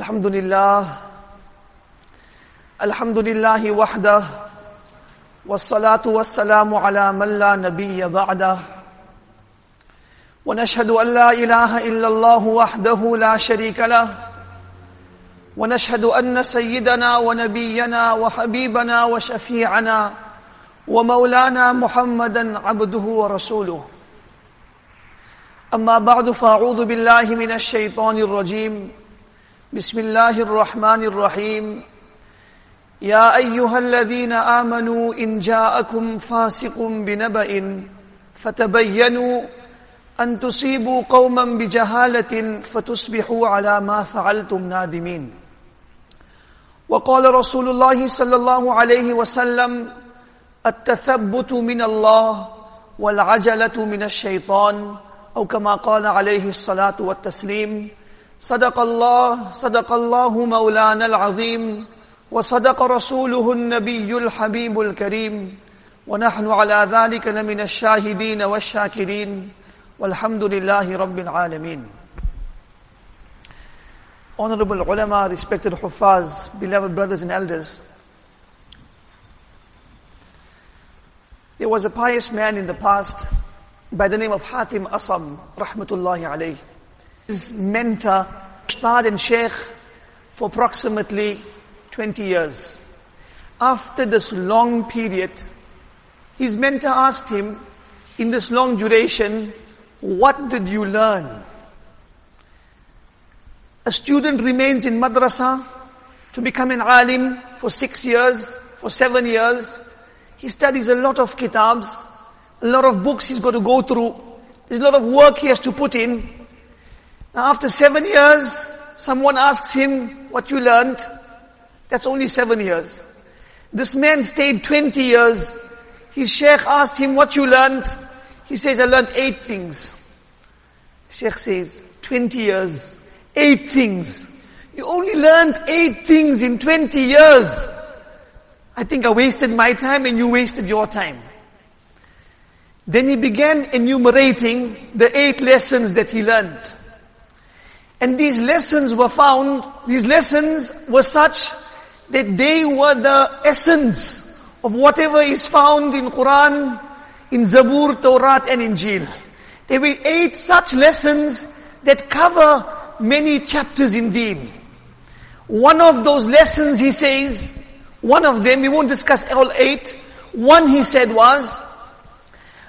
الحمد لله الحمد لله وحده والصلاة والسلام على من لا نبي بعده. ونشهد أن لا إله إلا الله وحده لا شريك له. ونشهد أن سيدنا ونبينا وحبيبنا وشفيعنا ومولانا محمدا عبده ورسوله. أما بعد فأعوذ بالله من الشيطان الرجيم. بسم الله الرحمن الرحيم. يا أيها الذين آمنوا إن جاءكم فاسق بنبأ فتبينوا أن تصيبوا قوما بجهالة فتصبحوا على ما فعلتم نادمين. وقال رسول الله صلى الله عليه وسلم التثبت من الله والعجلة من الشيطان أو كما قال عليه الصلاة والتسليم صدق الله صدق الله مولانا العظيم وصدق رسوله النبي الحبيب الكريم ونحن على ذلك لمن الشاهدين والشاكرين والحمد لله رب العالمين Honorable ulama, respected huffaz, beloved brothers and elders. There was a pious man in the past by the name of Hatim Asam, rahmatullahi alayh. His mentor, Ustad and Sheikh, for approximately 20 years. After this long period, his mentor asked him, in this long duration, what did you learn? A student remains in madrasa to become an alim for six years, for seven years. He studies a lot of kitabs, a lot of books he's got to go through. There's a lot of work he has to put in. Now after seven years, someone asks him what you learned. That's only seven years. This man stayed 20 years. His sheikh asked him what you learned. He says, I learned eight things. Sheikh says, 20 years, eight things. You only learned eight things in 20 years. I think I wasted my time and you wasted your time. Then he began enumerating the eight lessons that he learned. And these lessons were found, these lessons were such that they were the essence of whatever is found in Quran, in Zabur, Torah and Injil. There were eight such lessons that cover many chapters in Deen. One of those lessons he says, one of them, we won't discuss all eight, one he said was,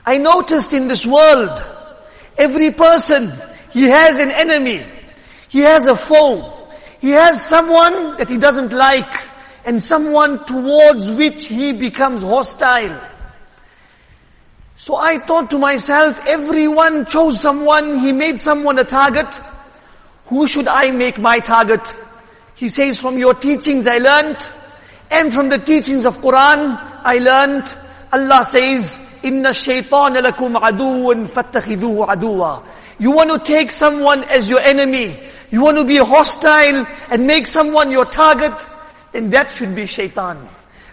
I noticed in this world, every person, he has an enemy. He has a foe. He has someone that he doesn't like and someone towards which he becomes hostile. So I thought to myself, everyone chose someone, he made someone a target. Who should I make my target? He says, from your teachings I learned, and from the teachings of Quran I learned, Allah says, Inna shaitan lakum aduun fattakhiduhu aduwa. You want to take someone as your enemy. You want to be hostile and make someone your target, then that should be shaitan.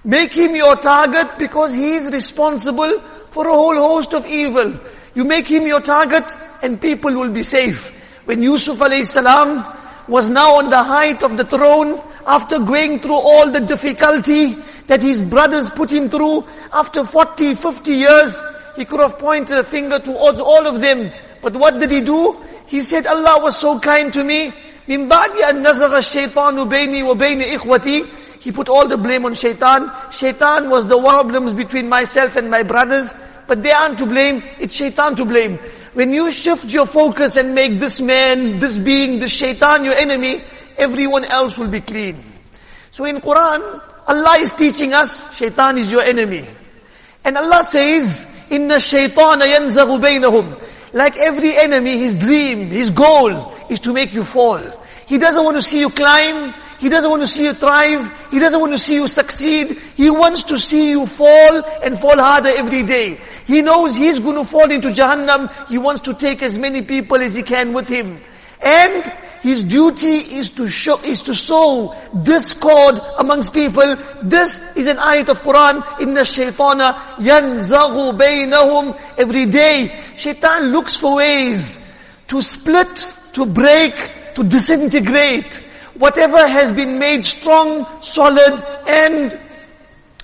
Make him your target because he is responsible for a whole host of evil. You make him your target and people will be safe. When Yusuf alayhi salam was now on the height of the throne, after going through all the difficulty that his brothers put him through, after 40, 50 years, he could have pointed a finger towards all of them. But what did he do? He said, Allah was so kind to me. من بعد أن نزغ الشيطان بيني وبين إخوتي He put all the blame on shaitan. Shaitan was the problems between myself and my brothers. But they aren't to blame, it's shaitan to blame. When you shift your focus and make this man, this being, this shaitan your enemy, everyone else will be clean. So in Quran, Allah is teaching us, shaitan is your enemy. And Allah says, إِنَّ الشَّيْطَانَ يَنْزَغُ بَيْنَهُمْ like every enemy, his dream, his goal is to make you fall. He doesn't want to see you climb. He doesn't want to see you thrive. He doesn't want to see you succeed. He wants to see you fall and fall harder every day. He knows he's going to fall into Jahannam. He wants to take as many people as he can with him. And his duty is to show, is to sow discord amongst people. This is an ayat of Quran. Inna shaytana yanzaghu baynahum. Every day, shaitan looks for ways to split, to break, to disintegrate. whatever has been made strong, solid, and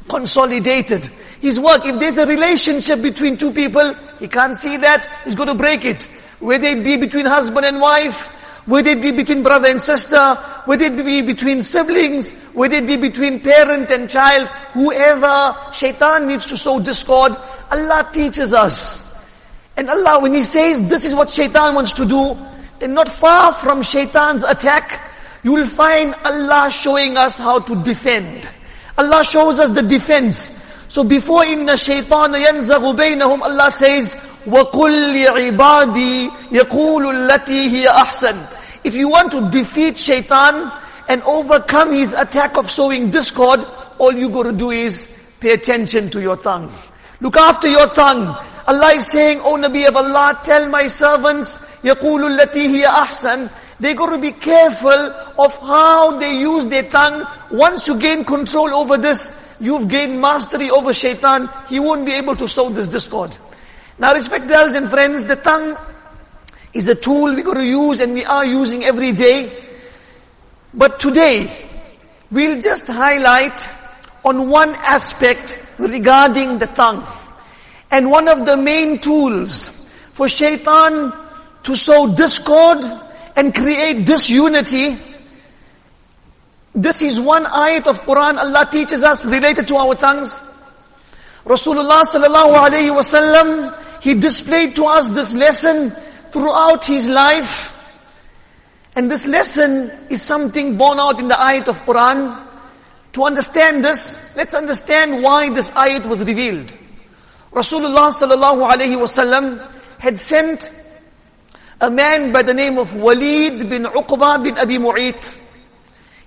consolidated. His work, if there's a relationship between two people, he can't see that, he's going to break it. Whether it be between husband and wife, whether it be between brother and sister, whether it be between siblings, whether it be between parent and child, whoever shaitan needs to sow discord, Allah teaches us. And Allah, when He says this is what shaitan wants to do, then not far from shaitan's attack, you will find Allah showing us how to defend. Allah shows us the defense. So before inna shaitan yanzaghu Allah says, وَقُلْ لِعِبَادِي يَقُولُ الَّتِي هِيَ أَحْسَنُ If you want to defeat shaitan and overcome his attack of sowing discord, all you got to do is pay attention to your tongue. Look after your tongue. Allah is saying, O Nabi of Allah, tell my servants, يَقُولُ الَّتِي هِيَ أَحْسَنُ they got to be careful of how they use their tongue. Once you gain control over this, you've gained mastery over shaitan. He won't be able to sow this discord. Now respect elders and friends, the tongue is a tool we got to use and we are using every day. But today, we'll just highlight on one aspect regarding the tongue. And one of the main tools for shaitan to sow discord and create disunity, this is one ayat of Quran Allah teaches us related to our tongues. Rasulullah sallallahu alayhi wasallam, he displayed to us this lesson throughout his life. And this lesson is something born out in the ayat of Quran. To understand this, let's understand why this ayat was revealed. Rasulullah sallallahu alayhi wasallam had sent a man by the name of Walid bin Uqba bin Abi Mu'ayt.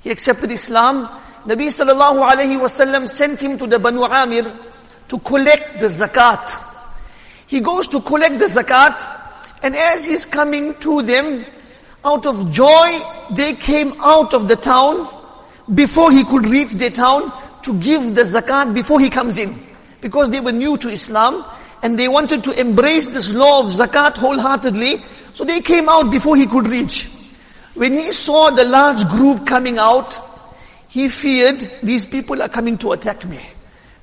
He accepted Islam. Nabi sallallahu alayhi wasallam sent him to the Banu Amir to collect the zakat. He goes to collect the zakat and as he's coming to them, out of joy, they came out of the town before he could reach the town to give the zakat before he comes in. Because they were new to Islam and they wanted to embrace this law of zakat wholeheartedly. So they came out before he could reach. When he saw the large group coming out, he feared these people are coming to attack me.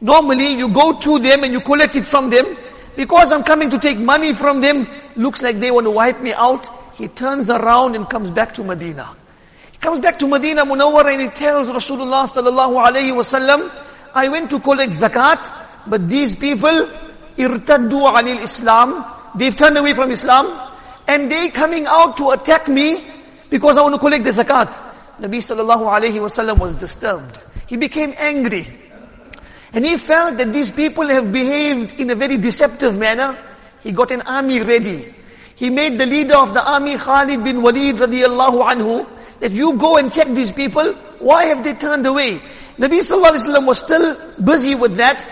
Normally you go to them and you collect it from them. Because I'm coming to take money from them, looks like they want to wipe me out. He turns around and comes back to Medina. He comes back to Medina Munawwar and he tells Rasulullah sallallahu alayhi wasallam, I went to collect zakat, but these people, irtaddu anil Islam, they've turned away from Islam, and they coming out to attack me because I want to collect the zakat. Nabi sallallahu alayhi wasallam was disturbed. He became angry. And he felt that these people have behaved in a very deceptive manner. He got an army ready. He made the leader of the army, Khalid bin Walid radiallahu anhu, that you go and check these people. Why have they turned away? Nabi sallallahu alayhi wasallam was still busy with that.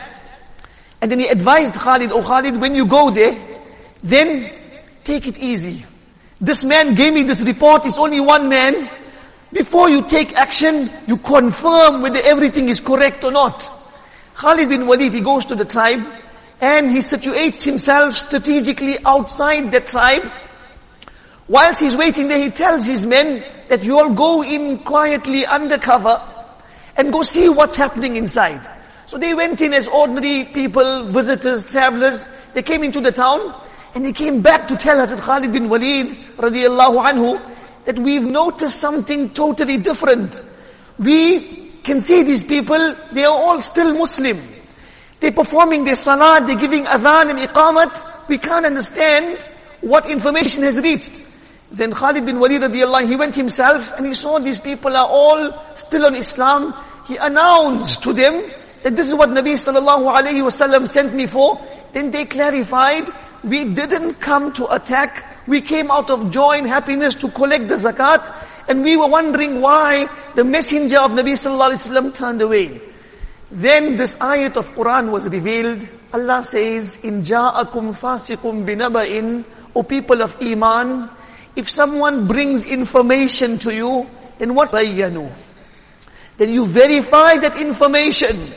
And then he advised Khalid, oh Khalid, when you go there, then Take it easy. This man gave me this report, it's only one man. Before you take action, you confirm whether everything is correct or not. Khalid bin Walid, he goes to the tribe and he situates himself strategically outside the tribe. Whilst he's waiting there, he tells his men that you all go in quietly undercover and go see what's happening inside. So they went in as ordinary people, visitors, travelers. They came into the town and they came back to tell Hazrat Khalid bin Walid radiallahu anhu that we've noticed something totally different. We can see these people, they are all still Muslim. They're performing their salah, they're giving adhan and iqamat. We can't understand what information has reached. Then Khalid bin Walid radiallahu he went himself and he saw these people are all still on Islam. He announced to them that this is what Nabi sallallahu alayhi wasallam sent me for. Then they clarified we didn't come to attack. We came out of joy and happiness to collect the zakat. And we were wondering why the messenger of Nabi sallallahu alaihi wasallam turned away. Then this ayat of Quran was revealed. Allah says, "In ja'akum fasiqum binaba'in, O people of iman, if someone brings information to you, then what? Then you verify that information.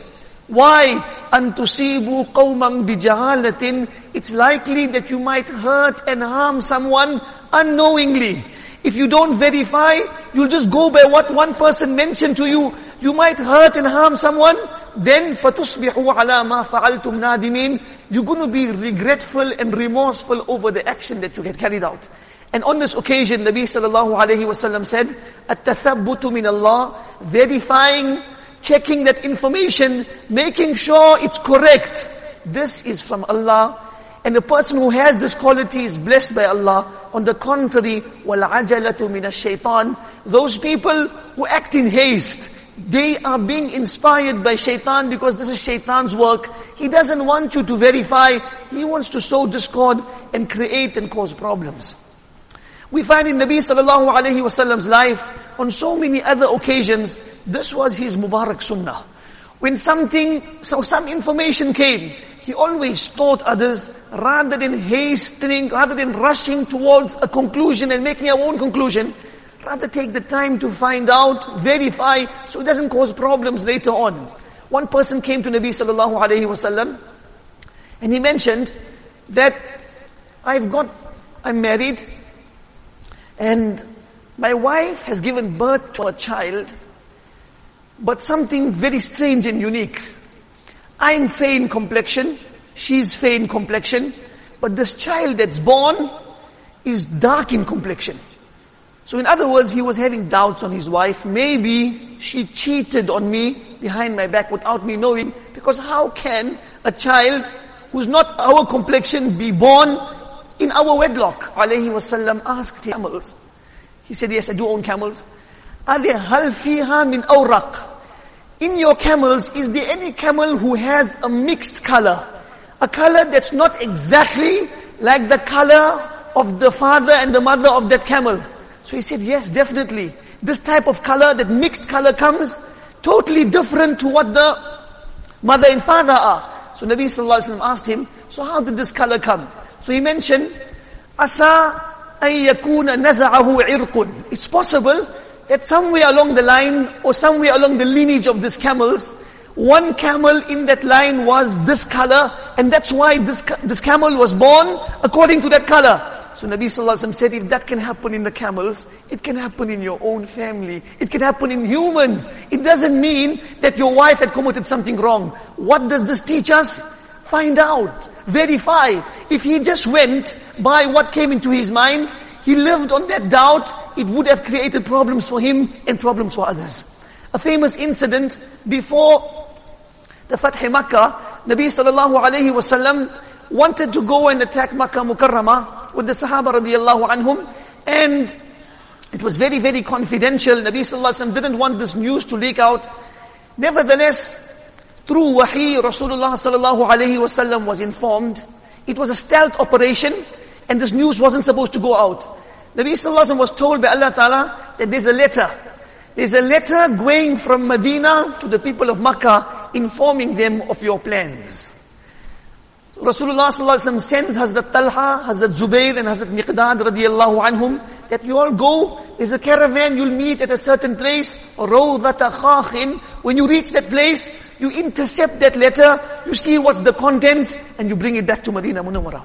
Why? أَن قَوْمًا بِجَهَالَةٍ It's likely that you might hurt and harm someone unknowingly. If you don't verify, you'll just go by what one person mentioned to you. You might hurt and harm someone. Then فَتُصْبِحُوا عَلَى مَا فَعَلْتُمْ نَادِمِينَ You're going to be regretful and remorseful over the action that you had carried out. And on this occasion, Nabi sallallahu alayhi wasallam said, التَّثَبُّتُ مِنَ Allah, verifying, checking that information, making sure it's correct. This is from Allah. And the person who has this quality is blessed by Allah. On the contrary, وَالْعَجَلَةُ مِنَ الشَّيْطَانِ Those people who act in haste, they are being inspired by shaitan because this is shaitan's work. He doesn't want you to verify. He wants to sow discord and create and cause problems. We find in Nabi sallallahu alayhi wasallam's life, on so many other occasions, this was his Mubarak Sunnah. When something, so some information came, he always taught others, rather than hastening, rather than rushing towards a conclusion and making our own conclusion, rather take the time to find out, verify, so it doesn't cause problems later on. One person came to Nabi sallallahu alayhi wasallam, and he mentioned that I've got, I'm married, and my wife has given birth to a child, but something very strange and unique. I'm fair in complexion, she's fair in complexion, but this child that's born is dark in complexion. So in other words, he was having doubts on his wife. Maybe she cheated on me behind my back without me knowing, because how can a child who's not our complexion be born in our wedlock, alayhi wasallam asked camels. He said, yes, I do own camels. Are there hal fiha min awraq? In your camels, is there any camel who has a mixed color? A color that's not exactly like the color of the father and the mother of that camel. So he said, yes, definitely. This type of color, that mixed color comes totally different to what the mother and father are. So Nabi Sallallahu Alaihi Wasallam asked him, so how did this color come? So he mentioned, Asa ayyakuna naza'ahu irqun. It's possible that somewhere along the line or somewhere along the lineage of these camels, one camel in that line was this color and that's why this, this camel was born according to that color. So Nabi Sallallahu Alaihi Wasallam said, if that can happen in the camels, it can happen in your own family. It can happen in humans. It doesn't mean that your wife had committed something wrong. What does this teach us? Find out. Verify. If he just went by what came into his mind, he lived on that doubt, it would have created problems for him and problems for others. A famous incident before the Fath Makkah, Nabi sallallahu alayhi wasallam wanted to go and attack Makkah Mukarramah with the Sahaba radiallahu anhum and it was very, very confidential. Nabi sallallahu alayhi wasallam didn't want this news to leak out. Nevertheless, through wahi, Rasulullah sallallahu alayhi wasallam was informed. It was a stealth operation and this news wasn't supposed to go out. Nabi sallallahu was told by Allah ta'ala that there's a letter. There's a letter going from Medina to the people of Makkah informing them of your plans. Rasulullah sallallahu sends Hazrat Talha, Hazrat Zubair and Hazrat Miqdad radiallahu anhum that you all go, there's a caravan, you'll meet at a certain place, Rawdata Khakhin. When you reach that place, you intercept that letter, you see what's the contents, and you bring it back to Medina Munawwara.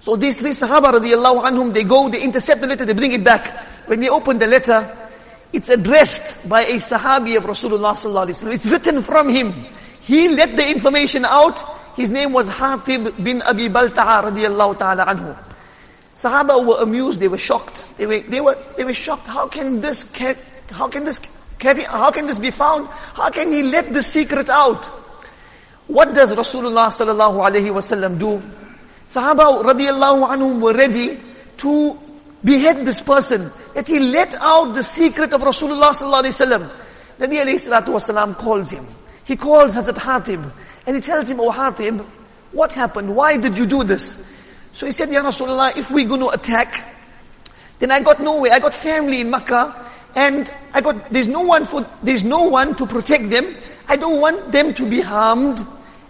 So these three Sahaba radiallahu anhum, they go, they intercept the letter, they bring it back. When they open the letter, it's addressed by a Sahabi of Rasulullah sallallahu alaihi wasallam. It's written from him. He let the information out. His name was Hatib bin Abi Balta'a radiallahu ta'ala anhu. Sahaba were amused, they were shocked. They were, they were, they were shocked. How can this, how can this how can this be found? How can he let the secret out? What does Rasulullah sallallahu alaihi wasallam do? Sahaba radiallahu anhum were ready to behead this person. That he let out the secret of Rasulullah sallallahu alaihi wasallam. Nabi alayhi salatu wasalam calls him. He calls Hazrat Hatib and he tells him, Oh Hatib, what happened? Why did you do this? So he said, Ya Rasulullah, if we're going to attack, then I got nowhere. I got family in Makkah and I got, there's no one for, there's no one to protect them. I don't want them to be harmed.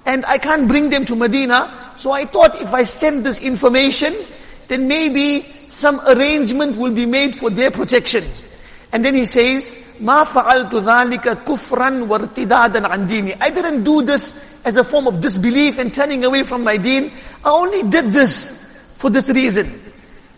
And I can't bring them to Medina. So I thought if I send this information, then maybe some arrangement will be made for their protection. And then he says, ما فعلت ذلك كفرا وارتدادا عن ديني. I didn't do this as a form of disbelief and turning away from my deen. I only did this for this reason.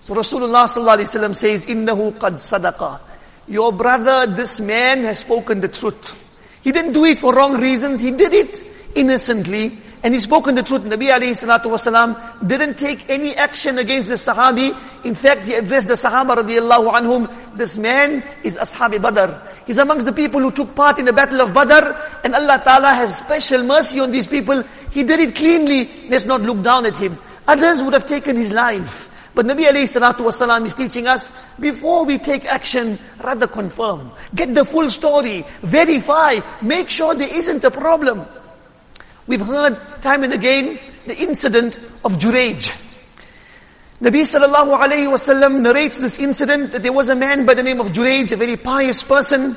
So Rasulullah sallallahu alaihi wasallam says, "Innahu qad sadaqa." your brother, this man has spoken the truth. He didn't do it for wrong reasons. He did it innocently. And he spoken the truth. Nabi alayhi salatu wasalam didn't take any action against the Sahabi. In fact, he addressed the Sahaba radiallahu anhum. This man is Ashabi Badr. He's amongst the people who took part in the battle of Badr. And Allah Ta'ala has special mercy on these people. He did it cleanly. Let's not look down at him. Others would have taken his life. But Nabi alayhi salatu wasalam is teaching us, before we take action, rather confirm. Get the full story. Verify. Make sure there isn't a problem. We've heard time and again the incident of Juraj. Nabi sallallahu alayhi wasallam narrates this incident that there was a man by the name of Juraj, a very pious person.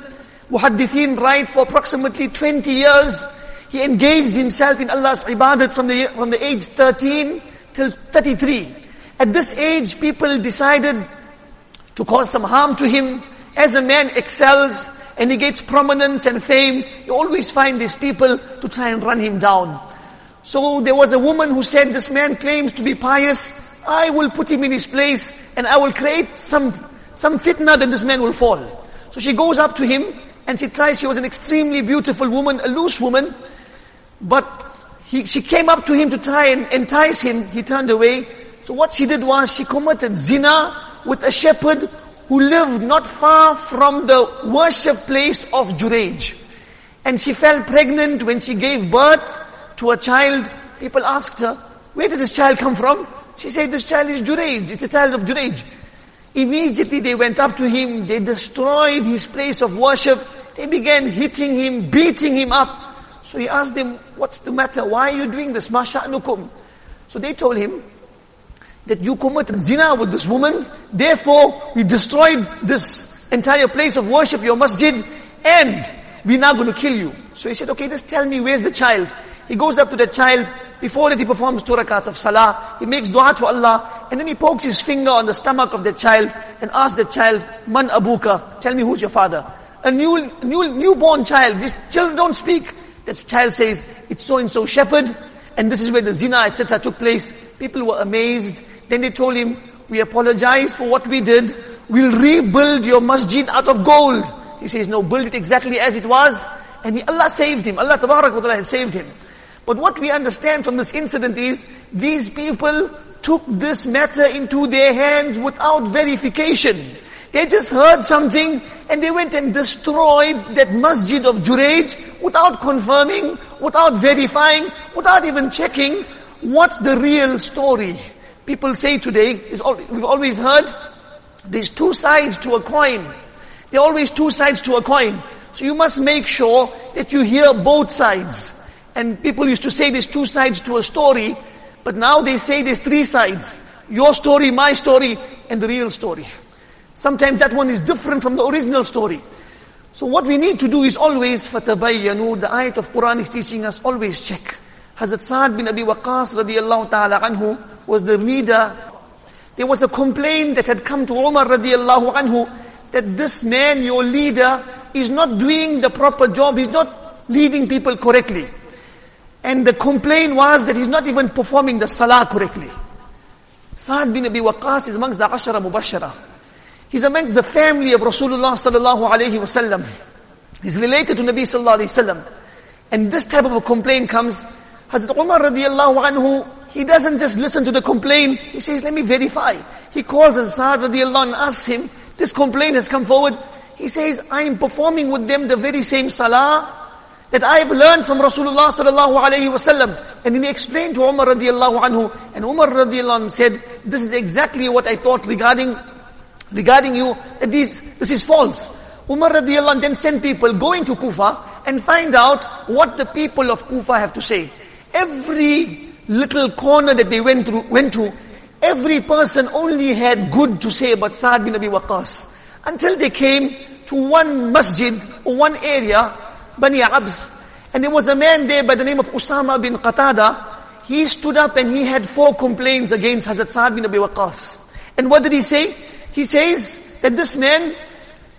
Muhaddithin write for approximately 20 years. He engaged himself in Allah's ibadat from the, from the age 13 till 33. At this age, people decided to cause some harm to him. As a man excels and he gets prominence and fame, you always find these people to try and run him down. So there was a woman who said, this man claims to be pious, I will put him in his place and I will create some, some fitna that this man will fall. So she goes up to him and she tries, she was an extremely beautiful woman, a loose woman, but he, she came up to him to try and entice him, he turned away, so what she did was she committed zina with a shepherd who lived not far from the worship place of Juraj. And she fell pregnant when she gave birth to a child. People asked her, where did this child come from? She said, this child is Juraj. It's a child of Juraj. Immediately they went up to him. They destroyed his place of worship. They began hitting him, beating him up. So he asked them, what's the matter? Why are you doing this? Masha'nukum. So they told him, that you committed zina with this woman, therefore we destroyed this entire place of worship, your masjid, and we're now going to kill you. So he said, okay, just tell me where's the child. He goes up to the child, before that he performs two rakats of salah, he makes dua to Allah, and then he pokes his finger on the stomach of the child, and asks the child, man abuka, tell me who's your father. A new, new, newborn child, these children don't speak. The child says, it's so and so shepherd, and this is where the zina, etc. took place. People were amazed. Then they told him, we apologize for what we did. We'll rebuild your masjid out of gold. He says, no, build it exactly as it was. And he, Allah saved him. Allah wa had saved him. But what we understand from this incident is, these people took this matter into their hands without verification. They just heard something and they went and destroyed that masjid of Juraj without confirming, without verifying, without even checking what's the real story. People say today, is we've always heard, there's two sides to a coin. There are always two sides to a coin. So you must make sure that you hear both sides. And people used to say there's two sides to a story, but now they say there's three sides. Your story, my story, and the real story. Sometimes that one is different from the original story. So what we need to do is always fatabayyanu. The ayat of Quran is teaching us always check. Hazrat Sa'ad bin Abi Waqas radiyallahu ta'ala anhu was the leader. There was a complaint that had come to Umar radiallahu anhu that this man, your leader, is not doing the proper job. He's not leading people correctly. And the complaint was that he's not even performing the salah correctly. Sa'ad bin Abi Waqqas is amongst the Ashara Mubashara. He's amongst the family of Rasulullah sallallahu alayhi wasallam. He's related to Nabi sallallahu alayhi wasallam. And this type of a complaint comes, Hazrat Umar radiallahu anhu, he doesn't just listen to the complaint. He says, let me verify. He calls Hazrat radiallahu and asks him, this complaint has come forward. He says, I am performing with them the very same salah that I have learned from Rasulullah sallallahu alayhi wasallam. And then he explained to Umar radiallahu anhu, and Umar radiallahu anhu said, this is exactly what I thought regarding, regarding you, that this, this is false. Umar radiallahu anhu then sent people going to Kufa and find out what the people of Kufa have to say. Every little corner that they went through, went to, every person only had good to say about Sa'ad bin Abi Waqqas. Until they came to one masjid, or one area, Bani Abs, and there was a man there by the name of Usama bin Qatada. He stood up and he had four complaints against Hazrat Sa'ad bin Abi Waqqas. And what did he say? He says that this man,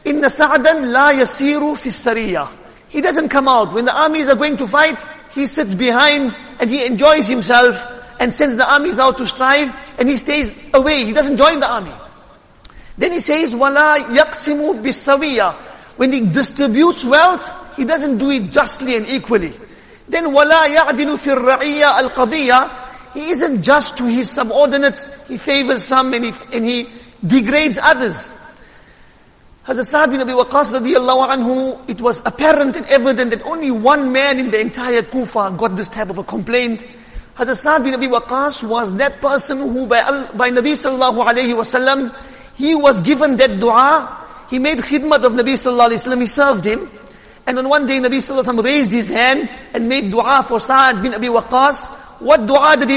in the Sa'adan la yasiru fi sariya. He doesn't come out. When the armies are going to fight, he sits behind and he enjoys himself and sends the armies out to strive and he stays away. He doesn't join the army. Then he says, وَلَا يَقْسِمُ بِالسَّوِيَّةِ When he distributes wealth, he doesn't do it justly and equally. Then وَلَا يَعْدِلُ فِي الرَّعِيَّةِ الْقَضِيَّةِ He isn't just to his subordinates. He favors some and he, and he degrades others. Hazrat Sa'ad bin Abi Waqqas radiallahu anhu, it was apparent and evident that only one man in the entire Kufa got this type of a complaint. Hazrat Sa'ad bin Abi Waqqas was that person who by, by Nabi sallallahu alayhi wasallam, he was given that dua, he made khidmat of Nabi sallallahu alayhi wasallam, he served him. And on one day Nabi sallallahu alayhi wasallam raised his hand and made dua for Sa'ad bin Abi Waqqas. What dua did he